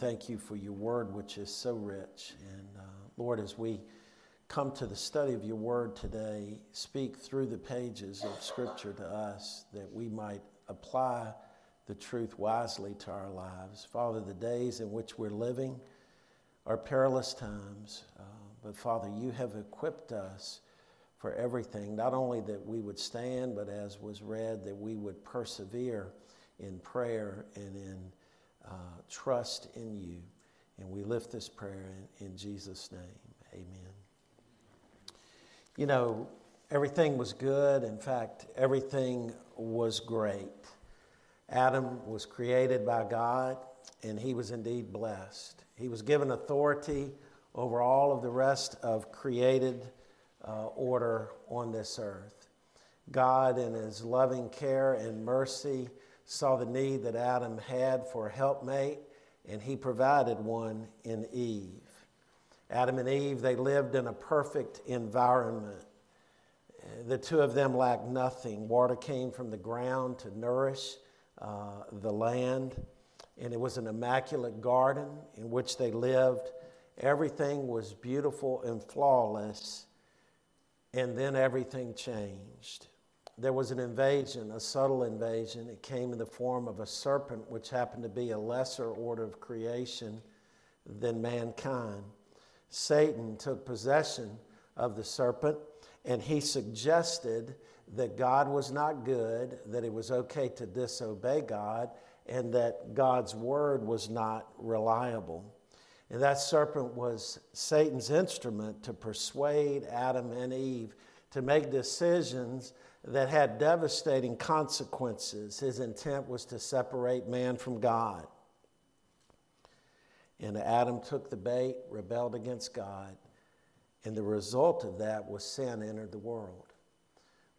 thank you for your word, which is so rich. And uh, Lord, as we come to the study of your word today, speak through the pages of Scripture to us that we might apply the truth wisely to our lives. Father, the days in which we're living are perilous times, uh, but Father, you have equipped us for everything, not only that we would stand, but as was read, that we would persevere in prayer and in uh, trust in you. And we lift this prayer in, in Jesus' name. Amen. You know, everything was good. In fact, everything was great. Adam was created by God, and he was indeed blessed. He was given authority over all of the rest of created uh, order on this earth. God, in his loving care and mercy, saw the need that Adam had for a helpmate, and he provided one in Eve. Adam and Eve, they lived in a perfect environment. The two of them lacked nothing. Water came from the ground to nourish uh, the land, and it was an immaculate garden in which they lived. Everything was beautiful and flawless, and then everything changed there was an invasion, a subtle invasion. It came in the form of a serpent, which happened to be a lesser order of creation than mankind. Satan took possession of the serpent and he suggested that God was not good, that it was okay to disobey God, and that God's word was not reliable. And that serpent was Satan's instrument to persuade Adam and Eve to make decisions that had devastating consequences. His intent was to separate man from God. And Adam took the bait, rebelled against God, and the result of that was sin entered the world.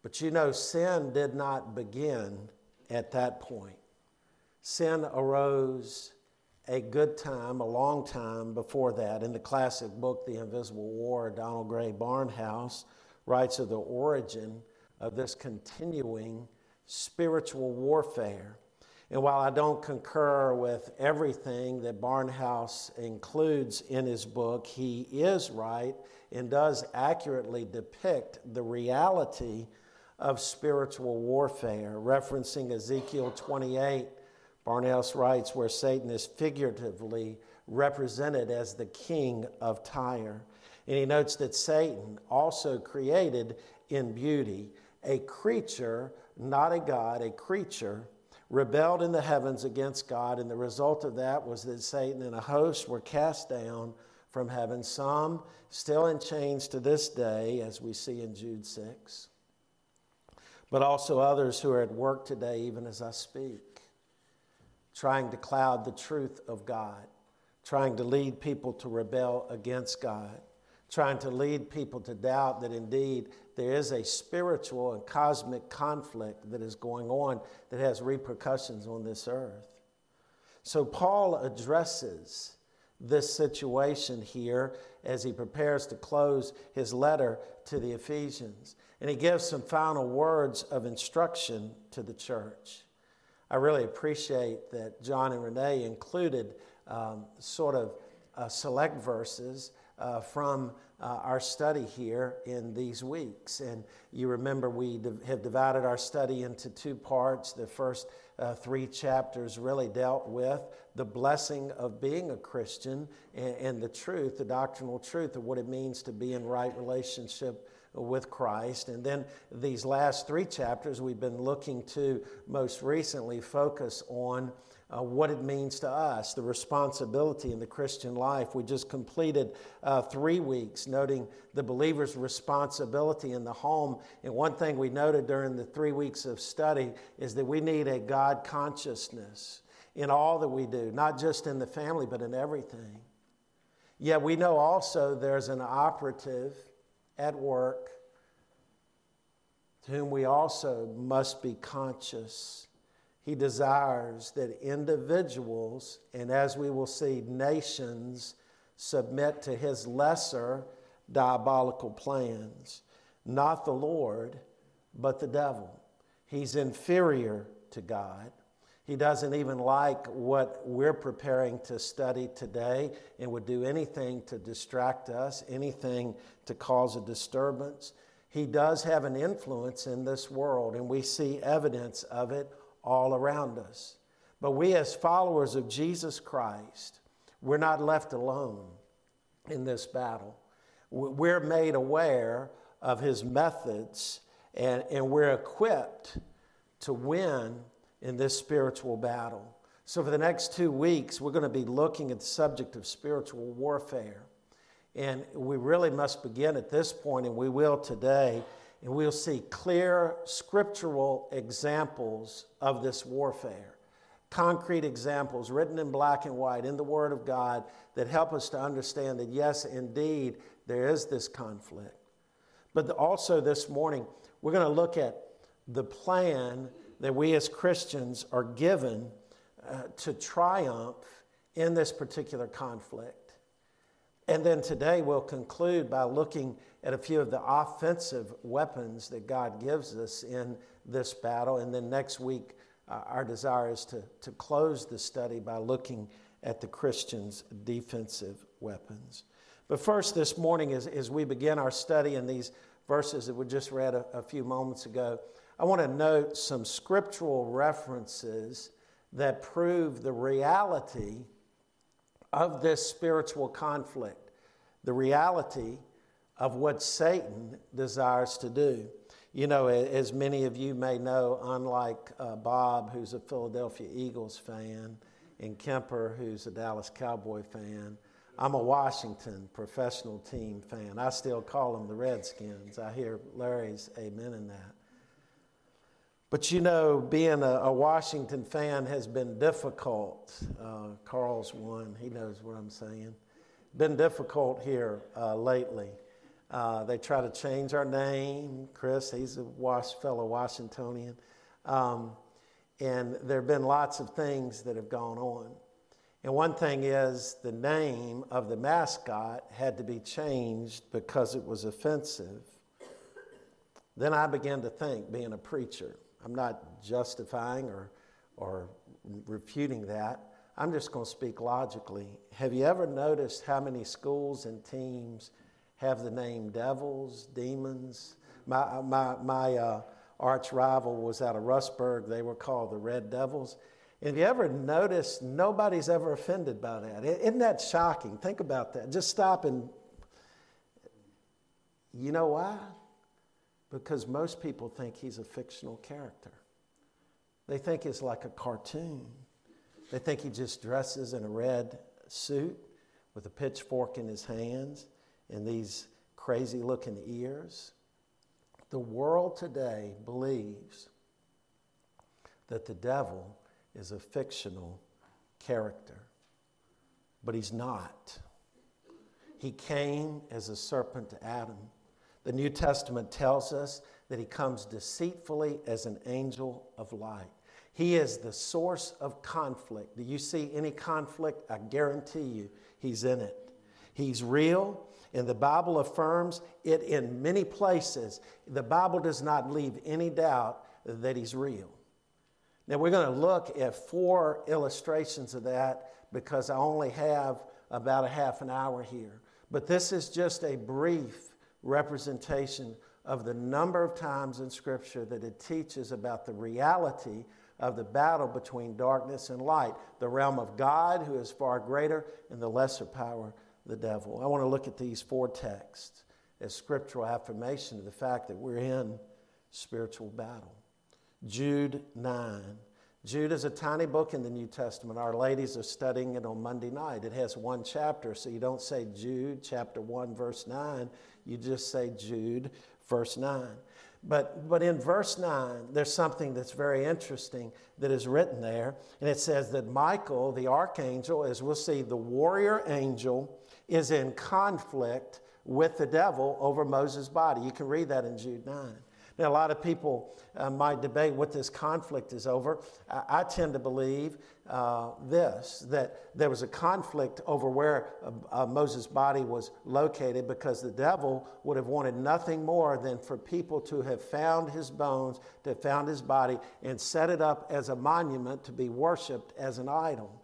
But you know, sin did not begin at that point. Sin arose a good time, a long time before that. In the classic book, The Invisible War, Donald Grey Barnhouse writes of the origin of this continuing spiritual warfare. And while I don't concur with everything that Barnhouse includes in his book, he is right and does accurately depict the reality of spiritual warfare. Referencing Ezekiel 28, Barnhouse writes, where Satan is figuratively represented as the king of Tyre. And he notes that Satan also created in beauty a creature, not a God, a creature, rebelled in the heavens against God, and the result of that was that Satan and a host were cast down from heaven, some still in chains to this day, as we see in Jude 6, but also others who are at work today, even as I speak, trying to cloud the truth of God, trying to lead people to rebel against God trying to lead people to doubt that indeed there is a spiritual and cosmic conflict that is going on that has repercussions on this earth. So, Paul addresses this situation here as he prepares to close his letter to the Ephesians. And he gives some final words of instruction to the church. I really appreciate that John and Renee included um, sort of uh, select verses uh, from uh, our study here in these weeks. And you remember we have divided our study into two parts. The first uh, three chapters really dealt with the blessing of being a Christian and, and the truth, the doctrinal truth of what it means to be in right relationship with Christ. And then these last three chapters we've been looking to most recently focus on uh, what it means to us, the responsibility in the Christian life. We just completed uh, three weeks noting the believer's responsibility in the home. And one thing we noted during the three weeks of study is that we need a God consciousness in all that we do, not just in the family, but in everything. Yet we know also there's an operative at work to whom we also must be conscious he desires that individuals, and as we will see, nations, submit to his lesser diabolical plans. Not the Lord, but the devil. He's inferior to God. He doesn't even like what we're preparing to study today and would do anything to distract us, anything to cause a disturbance. He does have an influence in this world, and we see evidence of it all around us. But we, as followers of Jesus Christ, we're not left alone in this battle. We're made aware of his methods, and, and we're equipped to win in this spiritual battle. So, for the next two weeks, we're going to be looking at the subject of spiritual warfare. And we really must begin at this point, and we will today, and we'll see clear scriptural examples of this warfare. Concrete examples written in black and white in the Word of God that help us to understand that, yes, indeed, there is this conflict. But also this morning, we're going to look at the plan that we as Christians are given uh, to triumph in this particular conflict. And then today we'll conclude by looking at a few of the offensive weapons that God gives us in this battle. And then next week, uh, our desire is to, to close the study by looking at the Christian's defensive weapons. But first, this morning, as, as we begin our study in these verses that we just read a, a few moments ago, I want to note some scriptural references that prove the reality of this spiritual conflict, the reality of what Satan desires to do. You know, as many of you may know, unlike uh, Bob, who's a Philadelphia Eagles fan, and Kemper, who's a Dallas Cowboy fan, I'm a Washington professional team fan. I still call them the Redskins. I hear Larry's amen in that. But you know, being a, a Washington fan has been difficult. Uh, Carl's one, he knows what I'm saying. Been difficult here uh, lately. Uh, they try to change our name. Chris, he's a fellow Washingtonian. Um, and there have been lots of things that have gone on. And one thing is the name of the mascot had to be changed because it was offensive. Then I began to think, being a preacher, I'm not justifying or, or refuting that. I'm just going to speak logically. Have you ever noticed how many schools and teams have the name devils, demons? My, my, my uh, arch rival was out of Rustburg. They were called the Red Devils. And have you ever noticed nobody's ever offended by that? Isn't that shocking? Think about that. Just stop and. You know why? because most people think he's a fictional character. They think he's like a cartoon. They think he just dresses in a red suit with a pitchfork in his hands and these crazy looking ears. The world today believes that the devil is a fictional character, but he's not. He came as a serpent to Adam the New Testament tells us that he comes deceitfully as an angel of light. He is the source of conflict. Do you see any conflict? I guarantee you he's in it. He's real, and the Bible affirms it in many places. The Bible does not leave any doubt that he's real. Now, we're going to look at four illustrations of that because I only have about a half an hour here. But this is just a brief representation of the number of times in Scripture that it teaches about the reality of the battle between darkness and light, the realm of God, who is far greater, and the lesser power, the devil. I want to look at these four texts as scriptural affirmation of the fact that we're in spiritual battle. Jude 9. Jude is a tiny book in the New Testament. Our ladies are studying it on Monday night. It has one chapter, so you don't say Jude, chapter 1, verse 9. You just say Jude, verse 9. But, but in verse 9, there's something that's very interesting that is written there. And it says that Michael, the archangel, as we'll see, the warrior angel, is in conflict with the devil over Moses' body. You can read that in Jude 9. Now, a lot of people uh, might debate what this conflict is over. I, I tend to believe uh, this that there was a conflict over where uh, uh, Moses' body was located because the devil would have wanted nothing more than for people to have found his bones, to have found his body, and set it up as a monument to be worshiped as an idol.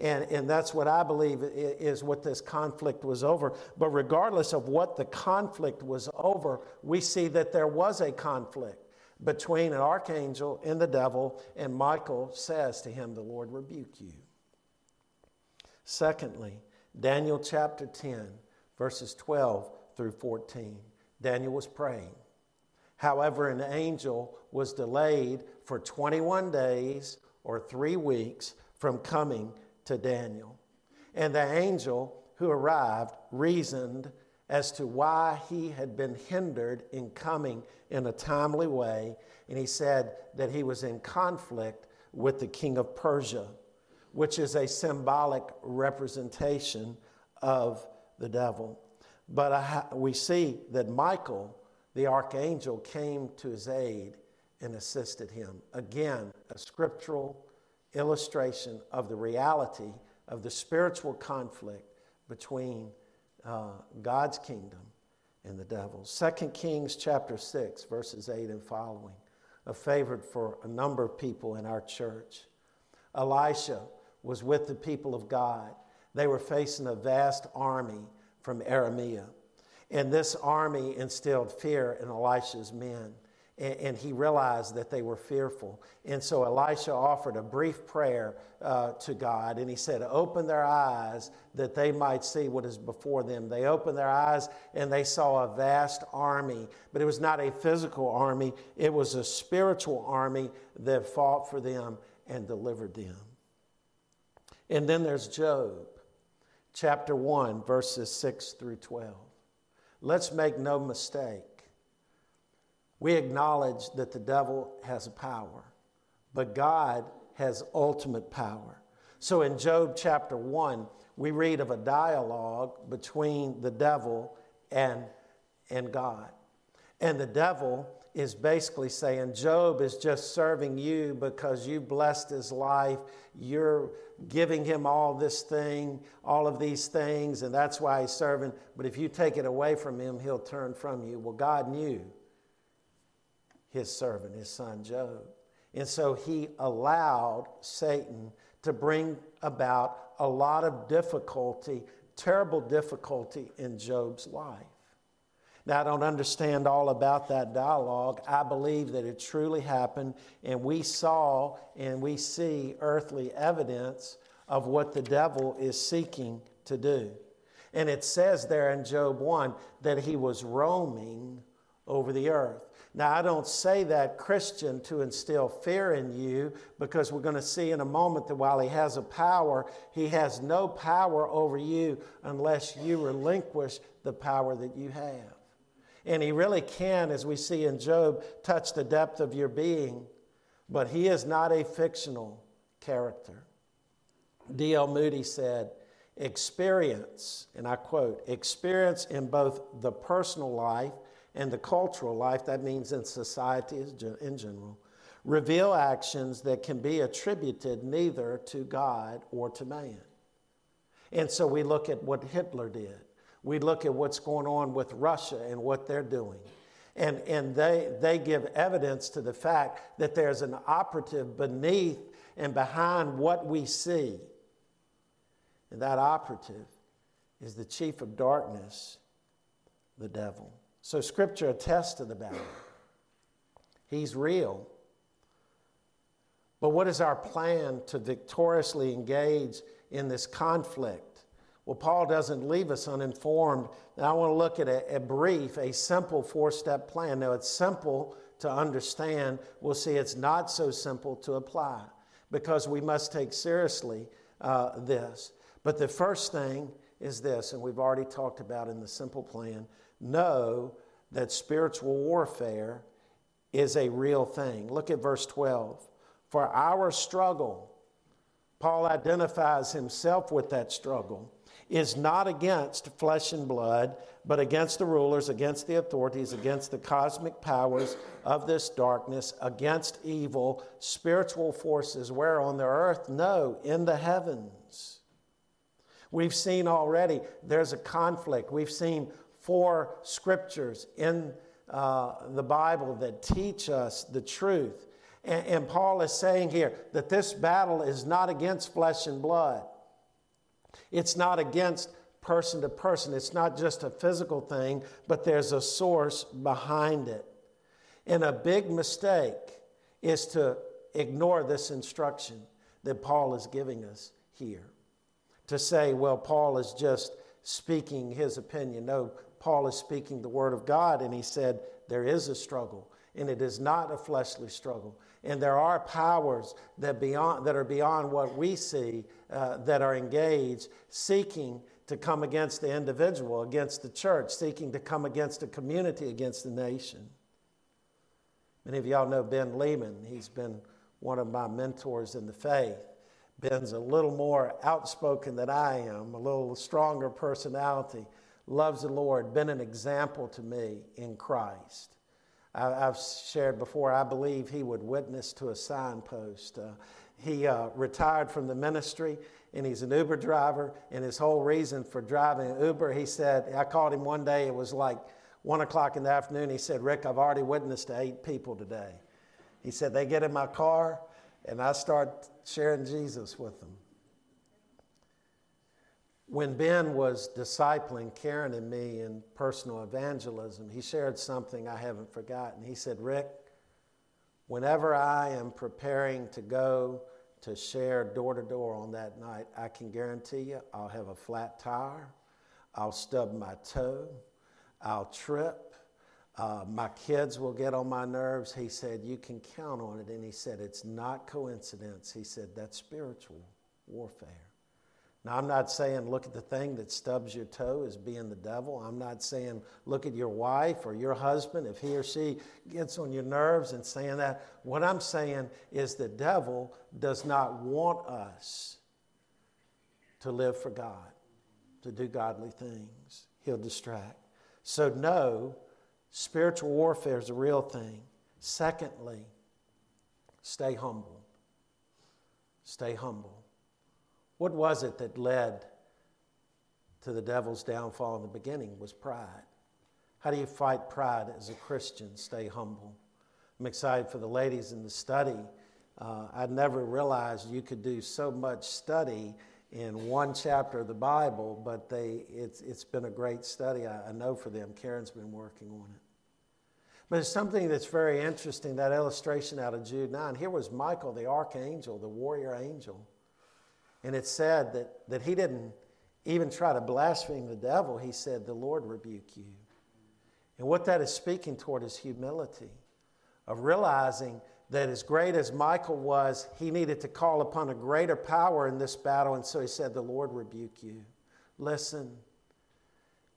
And, and that's what I believe is what this conflict was over. But regardless of what the conflict was over, we see that there was a conflict between an archangel and the devil, and Michael says to him, The Lord rebuke you. Secondly, Daniel chapter 10, verses 12 through 14. Daniel was praying. However, an angel was delayed for 21 days or three weeks from coming to Daniel. And the angel who arrived reasoned as to why he had been hindered in coming in a timely way. And he said that he was in conflict with the king of Persia, which is a symbolic representation of the devil. But we see that Michael, the archangel, came to his aid and assisted him. Again, a scriptural illustration of the reality of the spiritual conflict between uh, God's kingdom and the devil's. 2 Kings chapter 6, verses 8 and following, a favorite for a number of people in our church. Elisha was with the people of God. They were facing a vast army from Aramea. And this army instilled fear in Elisha's men and, he realized that they were fearful. And so Elisha offered a brief prayer uh, to God, and he said, Open their eyes that they might see what is before them. They opened their eyes and they saw a vast army, but it was not a physical army, it was a spiritual army that fought for them and delivered them. And then there's Job, chapter 1, verses 6 through 12. Let's make no mistake. We acknowledge that the devil has power, but God has ultimate power. So in Job chapter 1, we read of a dialogue between the devil and, and God. And the devil is basically saying, Job is just serving you because you blessed his life. You're giving him all this thing, all of these things, and that's why he's serving. But if you take it away from him, he'll turn from you. Well, God knew his servant, his son Job. And so he allowed Satan to bring about a lot of difficulty, terrible difficulty in Job's life. Now, I don't understand all about that dialogue. I believe that it truly happened, and we saw and we see earthly evidence of what the devil is seeking to do. And it says there in Job 1 that he was roaming over the earth. Now, I don't say that, Christian, to instill fear in you because we're going to see in a moment that while he has a power, he has no power over you unless you relinquish the power that you have. And he really can, as we see in Job, touch the depth of your being, but he is not a fictional character. D.L. Moody said, Experience, and I quote, experience in both the personal life and the cultural life, that means in society in general, reveal actions that can be attributed neither to God or to man. And so we look at what Hitler did. We look at what's going on with Russia and what they're doing. And, and they, they give evidence to the fact that there's an operative beneath and behind what we see. And that operative is the chief of darkness, the devil. So Scripture attests to the battle. He's real. But what is our plan to victoriously engage in this conflict? Well, Paul doesn't leave us uninformed. Now, I want to look at a, a brief, a simple four step plan. Now, it's simple to understand. We'll see it's not so simple to apply because we must take seriously uh, this. But the first thing is this, and we've already talked about in the simple plan know that spiritual warfare is a real thing. Look at verse 12. For our struggle, Paul identifies himself with that struggle. is not against flesh and blood, but against the rulers, against the authorities, against the cosmic powers of this darkness, against evil spiritual forces, where on the earth? No, in the heavens. We've seen already there's a conflict. We've seen four scriptures in uh, the Bible that teach us the truth. And, and Paul is saying here that this battle is not against flesh and blood. It's not against person to person. It's not just a physical thing, but there's a source behind it. And a big mistake is to ignore this instruction that Paul is giving us here. To say, well, Paul is just speaking his opinion. No, Paul is speaking the word of God, and he said, there is a struggle, and it is not a fleshly struggle. And there are powers that, beyond, that are beyond what we see uh, that are engaged, seeking to come against the individual, against the church, seeking to come against the community, against the nation. Many of y'all know Ben Lehman. He's been one of my mentors in the faith. Ben's a little more outspoken than I am, a little stronger personality, loves the Lord, been an example to me in Christ. I, have shared before, I believe he would witness to a signpost. Uh, he uh, retired from the ministry and he's an Uber driver. And his whole reason for driving Uber, he said, I called him one day, it was like one o'clock in the afternoon. He said, Rick, I've already witnessed to eight people today. He said, they get in my car and I start sharing Jesus with them when Ben was discipling Karen and me in personal evangelism, he shared something I haven't forgotten. He said, Rick, whenever I am preparing to go to share door to door on that night, I can guarantee you I'll have a flat tire, I'll stub my toe, I'll trip, uh, my kids will get on my nerves. He said, You can count on it. And he said, It's not coincidence. He said, That's spiritual warfare. Now, I'm not saying look at the thing that stubs your toe as being the devil. I'm not saying look at your wife or your husband if he or she gets on your nerves and saying that. What I'm saying is the devil does not want us to live for God, to do godly things. He'll distract. So, no, spiritual warfare is a real thing. Secondly, stay humble. Stay humble. What was it that led to the devil's downfall in the beginning was pride. How do you fight pride as a Christian? Stay humble. I'm excited for the ladies in the study. Uh, I never realized you could do so much study in one chapter of the Bible, but they, it's, it's been a great study, I, I know, for them. Karen's been working on it. But it's something that's very interesting that illustration out of Jude 9. Here was Michael, the archangel, the warrior angel and it's said that, that he didn't even try to blaspheme the devil. He said, The Lord rebuke you. And what that is speaking toward is humility, of realizing that as great as Michael was, he needed to call upon a greater power in this battle. And so he said, The Lord rebuke you. Listen,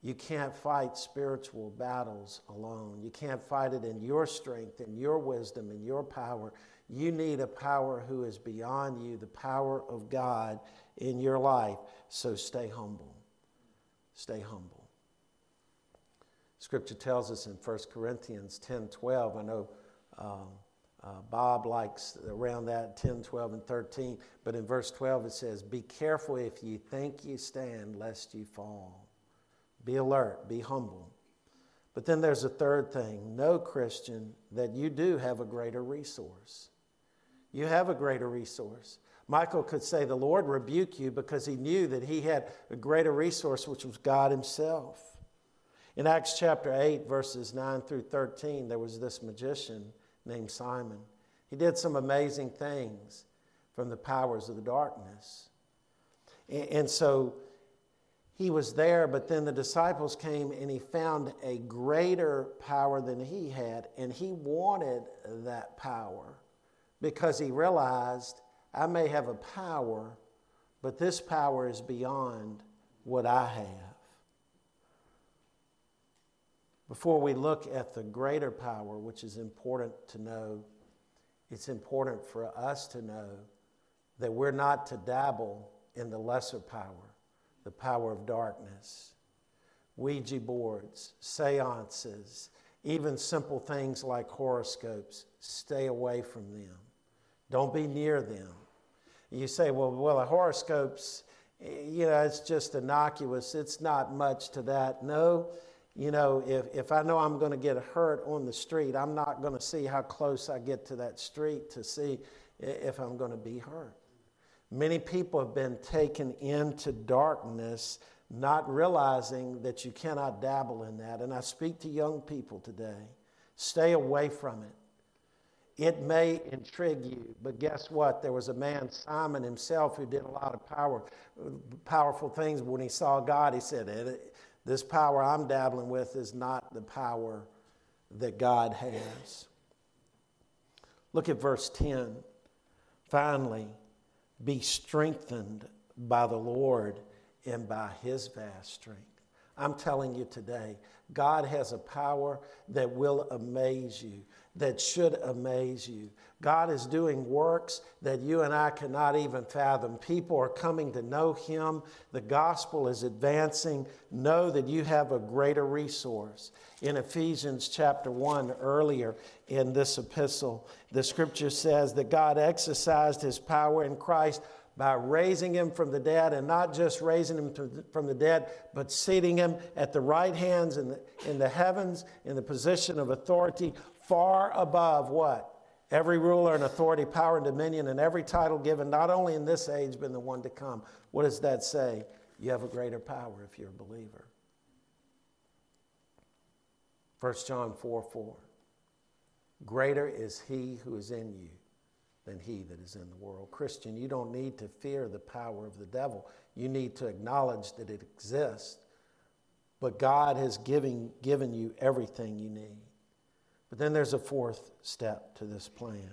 you can't fight spiritual battles alone. You can't fight it in your strength, in your wisdom, in your power. You need a power who is beyond you, the power of God in your life. So stay humble. Stay humble. Scripture tells us in 1 Corinthians 10 12, I know um, uh, Bob likes around that 10, 12, and 13, but in verse 12 it says, Be careful if you think you stand, lest you fall. Be alert, be humble. But then there's a third thing know, Christian, that you do have a greater resource. You have a greater resource. Michael could say, The Lord rebuke you because he knew that he had a greater resource, which was God himself. In Acts chapter 8, verses 9 through 13, there was this magician named Simon. He did some amazing things from the powers of the darkness. And so he was there, but then the disciples came and he found a greater power than he had, and he wanted that power because he realized I may have a power, but this power is beyond what I have. Before we look at the greater power, which is important to know, it's important for us to know that we're not to dabble in the lesser power, the power of darkness. Ouija boards, seances, even simple things like horoscopes, stay away from them. Don't be near them. You say, well, well, a horoscope's, eh, you know, it's just innocuous. It's not much to that. No, you know, if, if I know I'm going to get hurt on the street, I'm not going to see how close I get to that street to see if I'm going to be hurt. Many people have been taken into darkness, not realizing that you cannot dabble in that. And I speak to young people today stay away from it. It may intrigue you, but guess what? There was a man, Simon himself, who did a lot of power, powerful things. When he saw God, he said, This power I'm dabbling with is not the power that God has. Look at verse 10. Finally, be strengthened by the Lord and by his vast strength. I'm telling you today, God has a power that will amaze you, that should amaze you. God is doing works that you and I cannot even fathom. People are coming to know Him. The gospel is advancing. Know that you have a greater resource. In Ephesians chapter 1, earlier in this epistle, the scripture says that God exercised His power in Christ by raising him from the dead, and not just raising him from the dead, but seating him at the right hands in the, in the heavens in the position of authority, far above what? Every ruler and authority, power and dominion, and every title given, not only in this age, but in the one to come. What does that say? You have a greater power if you're a believer. 1 John 4 4. Greater is he who is in you than he that is in the world. Christian, you don't need to fear the power of the devil. You need to acknowledge that it exists, but God has given, given you everything you need. But then there's a fourth step to this plan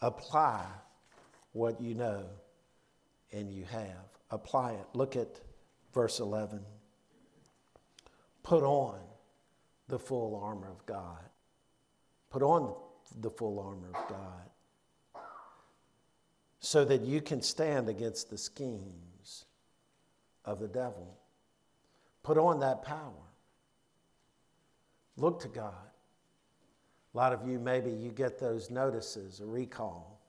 apply what you know and you have. Apply it. Look at verse 11. Put on the full armor of God. Put on the full armor of God so that you can stand against the schemes of the devil. Put on that power. Look to God. A lot of you, maybe you get those notices, a recall.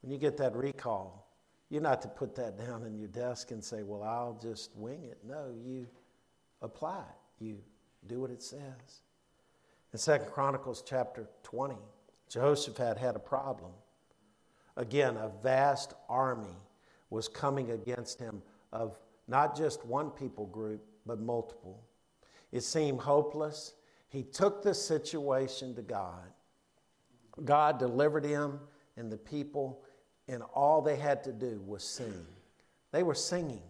When you get that recall, you're not to put that down in your desk and say, Well, I'll just wing it. No, you apply it. You do what it says. In Second Chronicles chapter 20, Jehoshaphat had a problem. Again, a vast army was coming against him of not just one people group, but multiple. It seemed hopeless. He took the situation to God. God delivered him and the people, and all they had to do was sing. They were singing.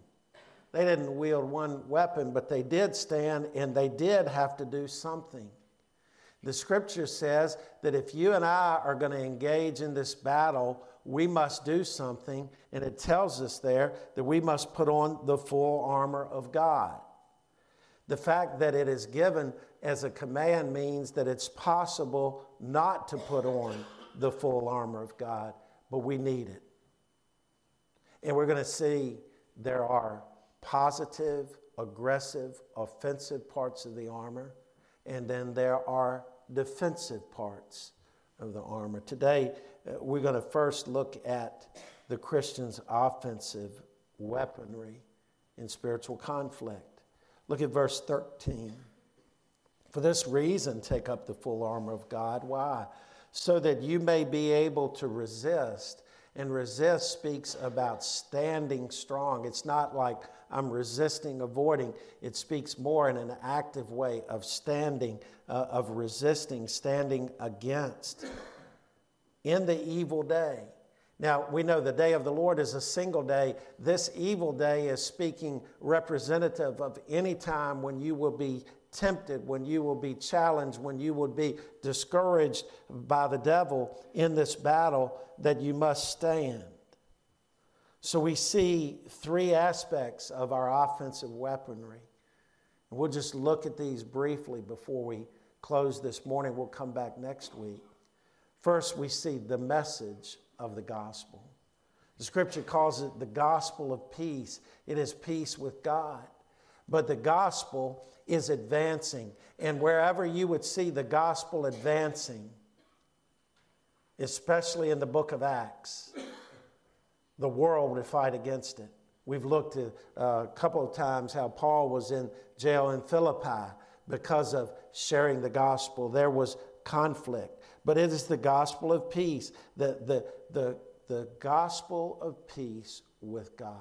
They didn't wield one weapon, but they did stand and they did have to do something. The scripture says that if you and I are going to engage in this battle, we must do something, and it tells us there that we must put on the full armor of God. The fact that it is given as a command means that it's possible not to put on the full armor of God, but we need it. And we're going to see there are positive, aggressive, offensive parts of the armor, and then there are defensive parts of the armor. Today, uh, we're going to first look at the Christian's offensive weaponry in spiritual conflict. Look at verse 13. For this reason, take up the full armor of God. Why? So that you may be able to resist. And resist speaks about standing strong. It's not like I'm resisting, avoiding. It speaks more in an active way of standing, uh, of resisting, standing against in the evil day. Now, we know the day of the Lord is a single day. This evil day is speaking representative of any time when you will be tempted, when you will be challenged, when you will be discouraged by the devil in this battle, that you must stand. So we see three aspects of our offensive weaponry. And we'll just look at these briefly before we close this morning. We'll come back next week. First, we see the message of the gospel. The scripture calls it the gospel of peace. It is peace with God. But the gospel is advancing. And wherever you would see the gospel advancing, especially in the book of Acts, the world would fight against it. We've looked at uh, a couple of times how Paul was in jail in Philippi because of sharing the gospel. There was conflict, but it is the gospel of peace, the, the, the, the gospel of peace with God.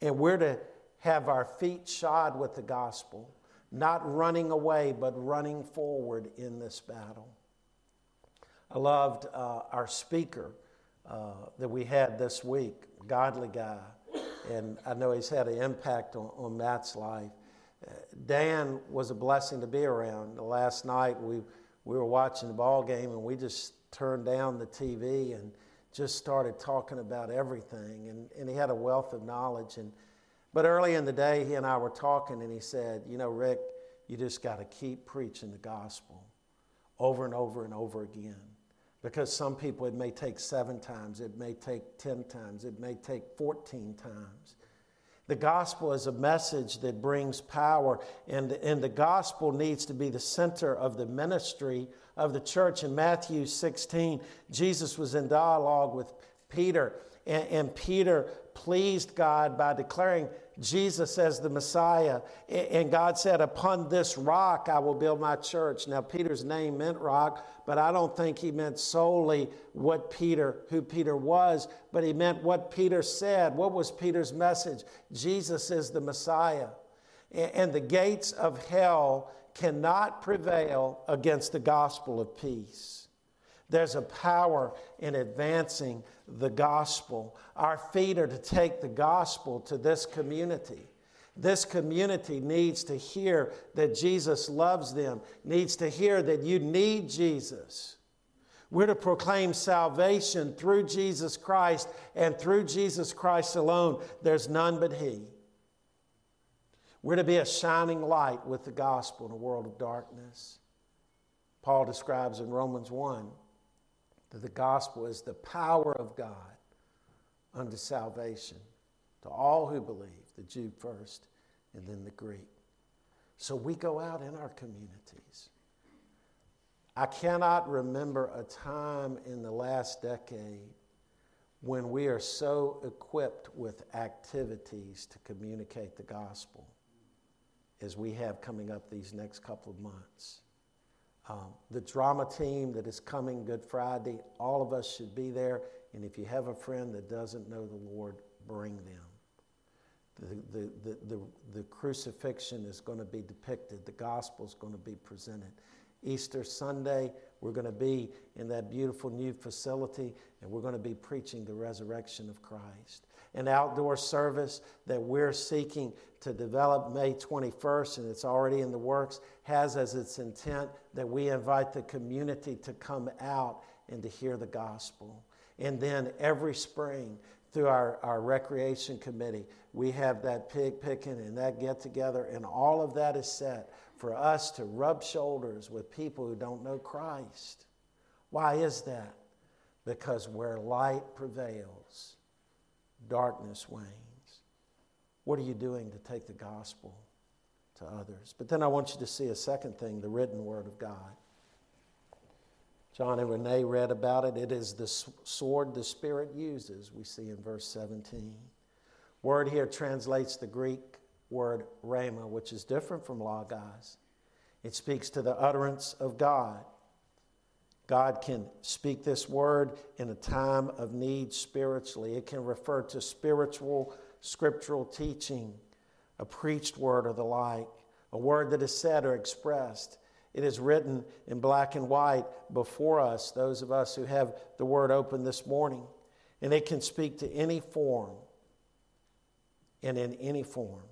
And we're to have our feet shod with the gospel, not running away, but running forward in this battle. I loved uh, our speaker uh, that we had this week, godly guy, and I know he's had an impact on, on Matt's life. Uh, Dan was a blessing to be around. Last night we, we were watching the ball game and we just turned down the TV and just started talking about everything. And, and he had a wealth of knowledge. And, but early in the day, he and I were talking, and he said, You know, Rick, you just got to keep preaching the gospel over and over and over again. Because some people, it may take seven times, it may take 10 times, it may take 14 times. The gospel is a message that brings power, and, and the gospel needs to be the center of the ministry of the church. In Matthew 16, Jesus was in dialogue with Peter, and, and Peter pleased God by declaring Jesus as the Messiah. And God said, Upon this rock I will build my church. Now, Peter's name meant rock, but I don't think he meant solely what Peter, who Peter was, but he meant what Peter said. What was Peter's message? Jesus is the Messiah. And the gates of hell cannot prevail against the gospel of peace. There's a power in advancing the gospel. Our feet are to take the gospel to this community. This community needs to hear that Jesus loves them, needs to hear that you need Jesus. We're to proclaim salvation through Jesus Christ, and through Jesus Christ alone, there's none but He. We're to be a shining light with the gospel in a world of darkness. Paul describes in Romans 1 that the gospel is the power of God unto salvation to all who believe, the Jew first and then the Greek. So we go out in our communities. I cannot remember a time in the last decade when we are so equipped with activities to communicate the gospel as we have coming up these next couple of months. Um, the drama team that is coming Good Friday, all of us should be there. And if you have a friend that doesn't know the Lord, bring them. The, the, the, the, the crucifixion is going to be depicted, the gospel is going to be presented. Easter Sunday, we're going to be in that beautiful new facility and we're going to be preaching the resurrection of Christ an outdoor service that we're seeking to develop May 21st, and it's already in the works, has as its intent that we invite the community to come out and to hear the gospel. And then every spring, through our, our recreation committee, we have that pig picking and that get together, and all of that is set for us to rub shoulders with people who don't know Christ. Why is that? Because where light prevails, darkness wanes. What are you doing to take the gospel to others? But then I want you to see a second thing the written word of God. John and Renee read about it. It is the sword the Spirit uses, we see in verse 17. Word here translates the Greek word rhema, which is different from logos. It speaks to the utterance of God. God can speak this word in a time of need spiritually. It can refer to spiritual, scriptural teaching, a preached word or the like, a word that is said or expressed. It is written in black and white before us, those of us who have the word open this morning. And it can speak to any form and in any form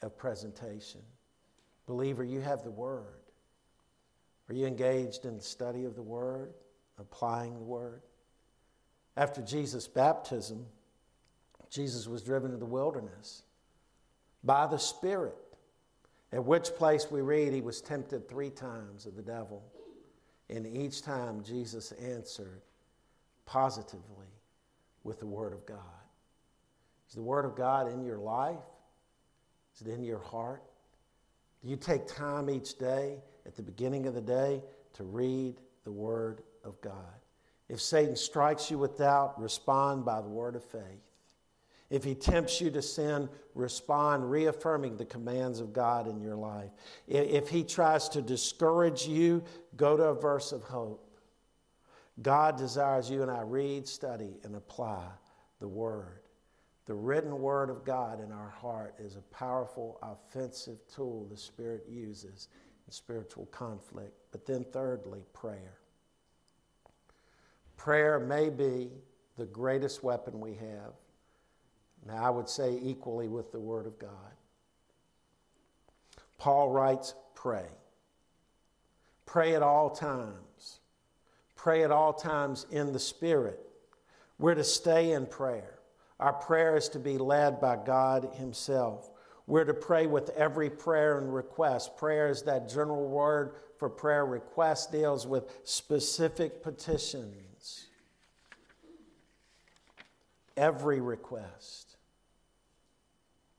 of presentation. Believer, you have the word. Are you engaged in the study of the Word, applying the Word? After Jesus' baptism, Jesus was driven to the wilderness by the Spirit, at which place we read he was tempted three times of the devil. And each time Jesus answered positively with the Word of God? Is the Word of God in your life? Is it in your heart? Do you take time each day at the beginning of the day to read the Word of God? If Satan strikes you with doubt, respond by the word of faith. If he tempts you to sin, respond reaffirming the commands of God in your life. If he tries to discourage you, go to a verse of hope. God desires you and I read, study, and apply the word. The written word of God in our heart is a powerful, offensive tool the Spirit uses in spiritual conflict. But then, thirdly, prayer. Prayer may be the greatest weapon we have. Now, I would say equally with the Word of God. Paul writes, pray. Pray at all times. Pray at all times in the Spirit. We're to stay in prayer. Our prayer is to be led by God Himself. We're to pray with every prayer and request. Prayer is that general word for prayer. Request deals with specific petitions every request,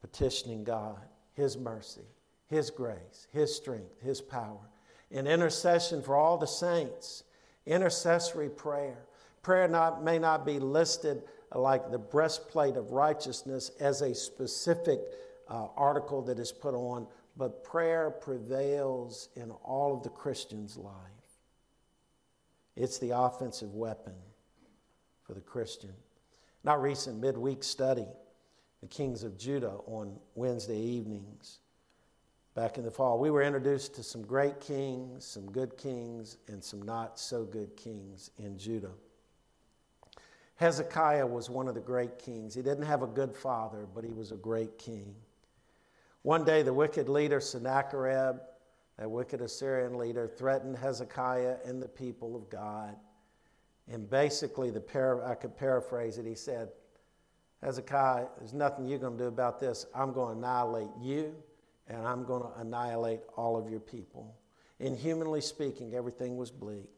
petitioning God, His mercy, His grace, His strength, His power. In intercession for all the saints, intercessory prayer. Prayer not, may not be listed like the breastplate of righteousness as a specific uh, article that is put on, but prayer prevails in all of the Christian's life. It's the offensive weapon for the Christian. In our recent midweek study, the kings of Judah on Wednesday evenings, back in the fall, we were introduced to some great kings, some good kings, and some not so good kings in Judah. Hezekiah was one of the great kings. He didn't have a good father, but he was a great king. One day, the wicked leader Sennacherib, that wicked Assyrian leader, threatened Hezekiah and the people of God. And basically, the para, I could paraphrase it. He said, Hezekiah, there's nothing you're going to do about this. I'm going to annihilate you, and I'm going to annihilate all of your people. In humanly speaking, everything was bleak.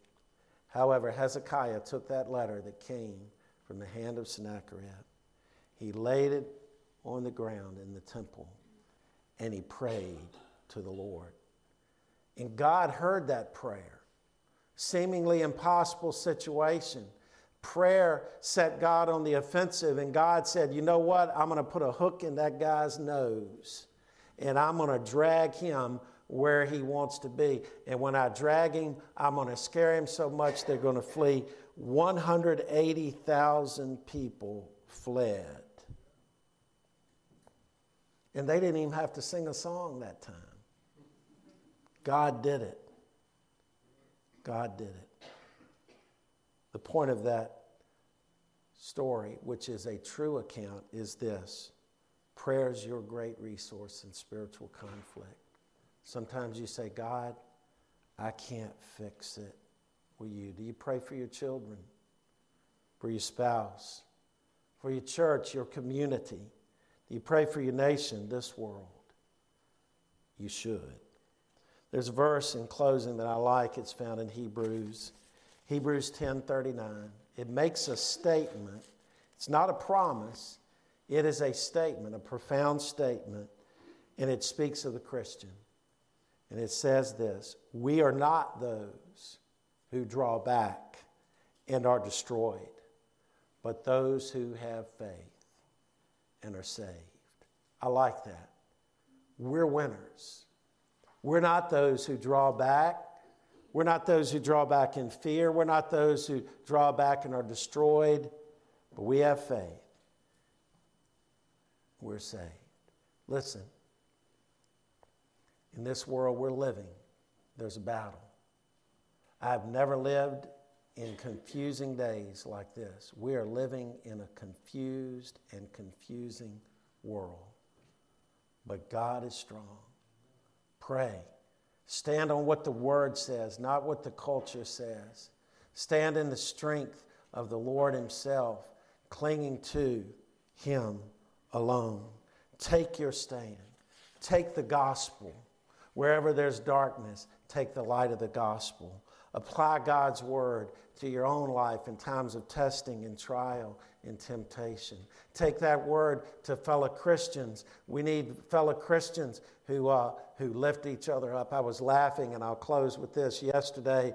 However, Hezekiah took that letter that came from the hand of Sennacherib. He laid it on the ground in the temple, and he prayed to the Lord. And God heard that prayer seemingly impossible situation. Prayer set God on the offensive, and God said, You know what? I'm going to put a hook in that guy's nose, and I'm going to drag him where he wants to be. And when I drag him, I'm going to scare him so much they're going to flee. 180,000 people fled. And they didn't even have to sing a song that time. God did it. God did it. The point of that story, which is a true account, is this prayer is your great resource in spiritual conflict. Sometimes you say, God, I can't fix it. Will you? Do you pray for your children, for your spouse, for your church, your community? You pray for your nation, this world? You should. There's a verse in closing that I like. It's found in Hebrews, Hebrews 10:39. It makes a statement. It's not a promise. It is a statement, a profound statement, and it speaks of the Christian. And it says this, "We are not those who draw back and are destroyed, but those who have faith and are saved." I like that. We're winners. We're not those who draw back. We're not those who draw back in fear. We're not those who draw back and are destroyed, but we have faith. We're saved. Listen, in this world we're living, there's a battle. I've never lived in confusing days like this. We are living in a confused and confusing world. But God is strong. Pray. Stand on what the Word says, not what the culture says. Stand in the strength of the Lord Himself, clinging to Him alone. Take your stand. Take the gospel. Wherever there's darkness, take the light of the gospel. Apply God's word to your own life in times of testing and trial and temptation. Take that word to fellow Christians. We need fellow Christians who, uh, who lift each other up. I was laughing, and I'll close with this. Yesterday,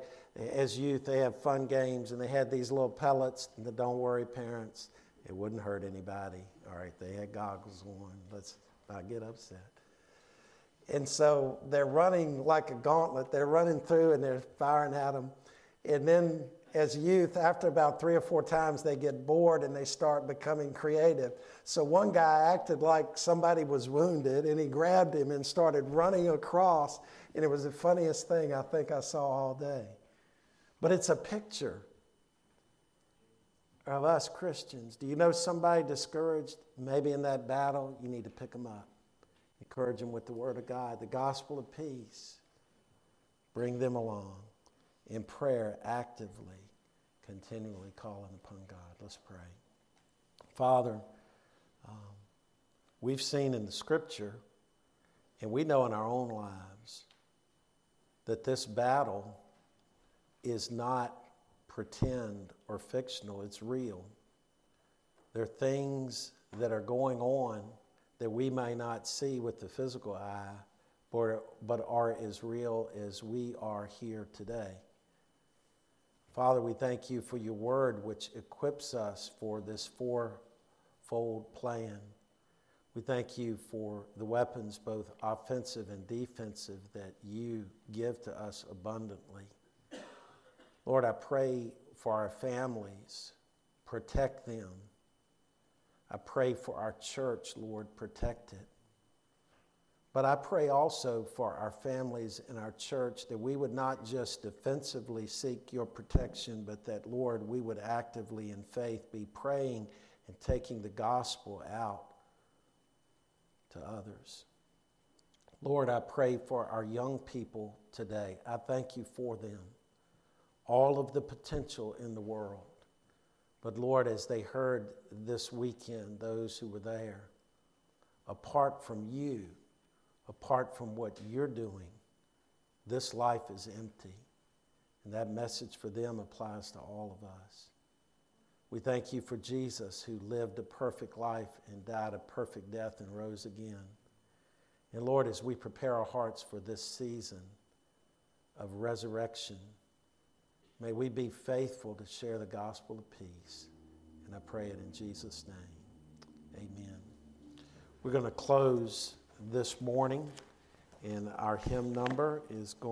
as youth, they have fun games, and they had these little pellets. And the don't worry, parents, it wouldn't hurt anybody. All right, they had goggles on. Let's not get upset. And so they're running like a gauntlet. They're running through and they're firing at them. And then, as youth, after about three or four times, they get bored and they start becoming creative. So one guy acted like somebody was wounded and he grabbed him and started running across. And it was the funniest thing I think I saw all day. But it's a picture of us Christians. Do you know somebody discouraged, maybe in that battle? You need to pick them up. Encourage them with the Word of God, the gospel of peace. Bring them along in prayer actively, continually calling upon God. Let's pray. Father, um, we've seen in the scripture, and we know in our own lives, that this battle is not pretend or fictional, it's real. There are things that are going on that we may not see with the physical eye, but are as real as we are here today. Father, we thank you for your word, which equips us for this fourfold plan. We thank you for the weapons, both offensive and defensive, that you give to us abundantly. Lord, I pray for our families, protect them I pray for our church, Lord, protect it. But I pray also for our families and our church that we would not just defensively seek your protection, but that, Lord, we would actively in faith be praying and taking the gospel out to others. Lord, I pray for our young people today. I thank you for them, all of the potential in the world. But Lord, as they heard this weekend, those who were there, apart from you, apart from what you're doing, this life is empty. And that message for them applies to all of us. We thank you for Jesus who lived a perfect life and died a perfect death and rose again. And Lord, as we prepare our hearts for this season of resurrection, May we be faithful to share the gospel of peace. And I pray it in Jesus' name. Amen. We're going to close this morning, and our hymn number is going.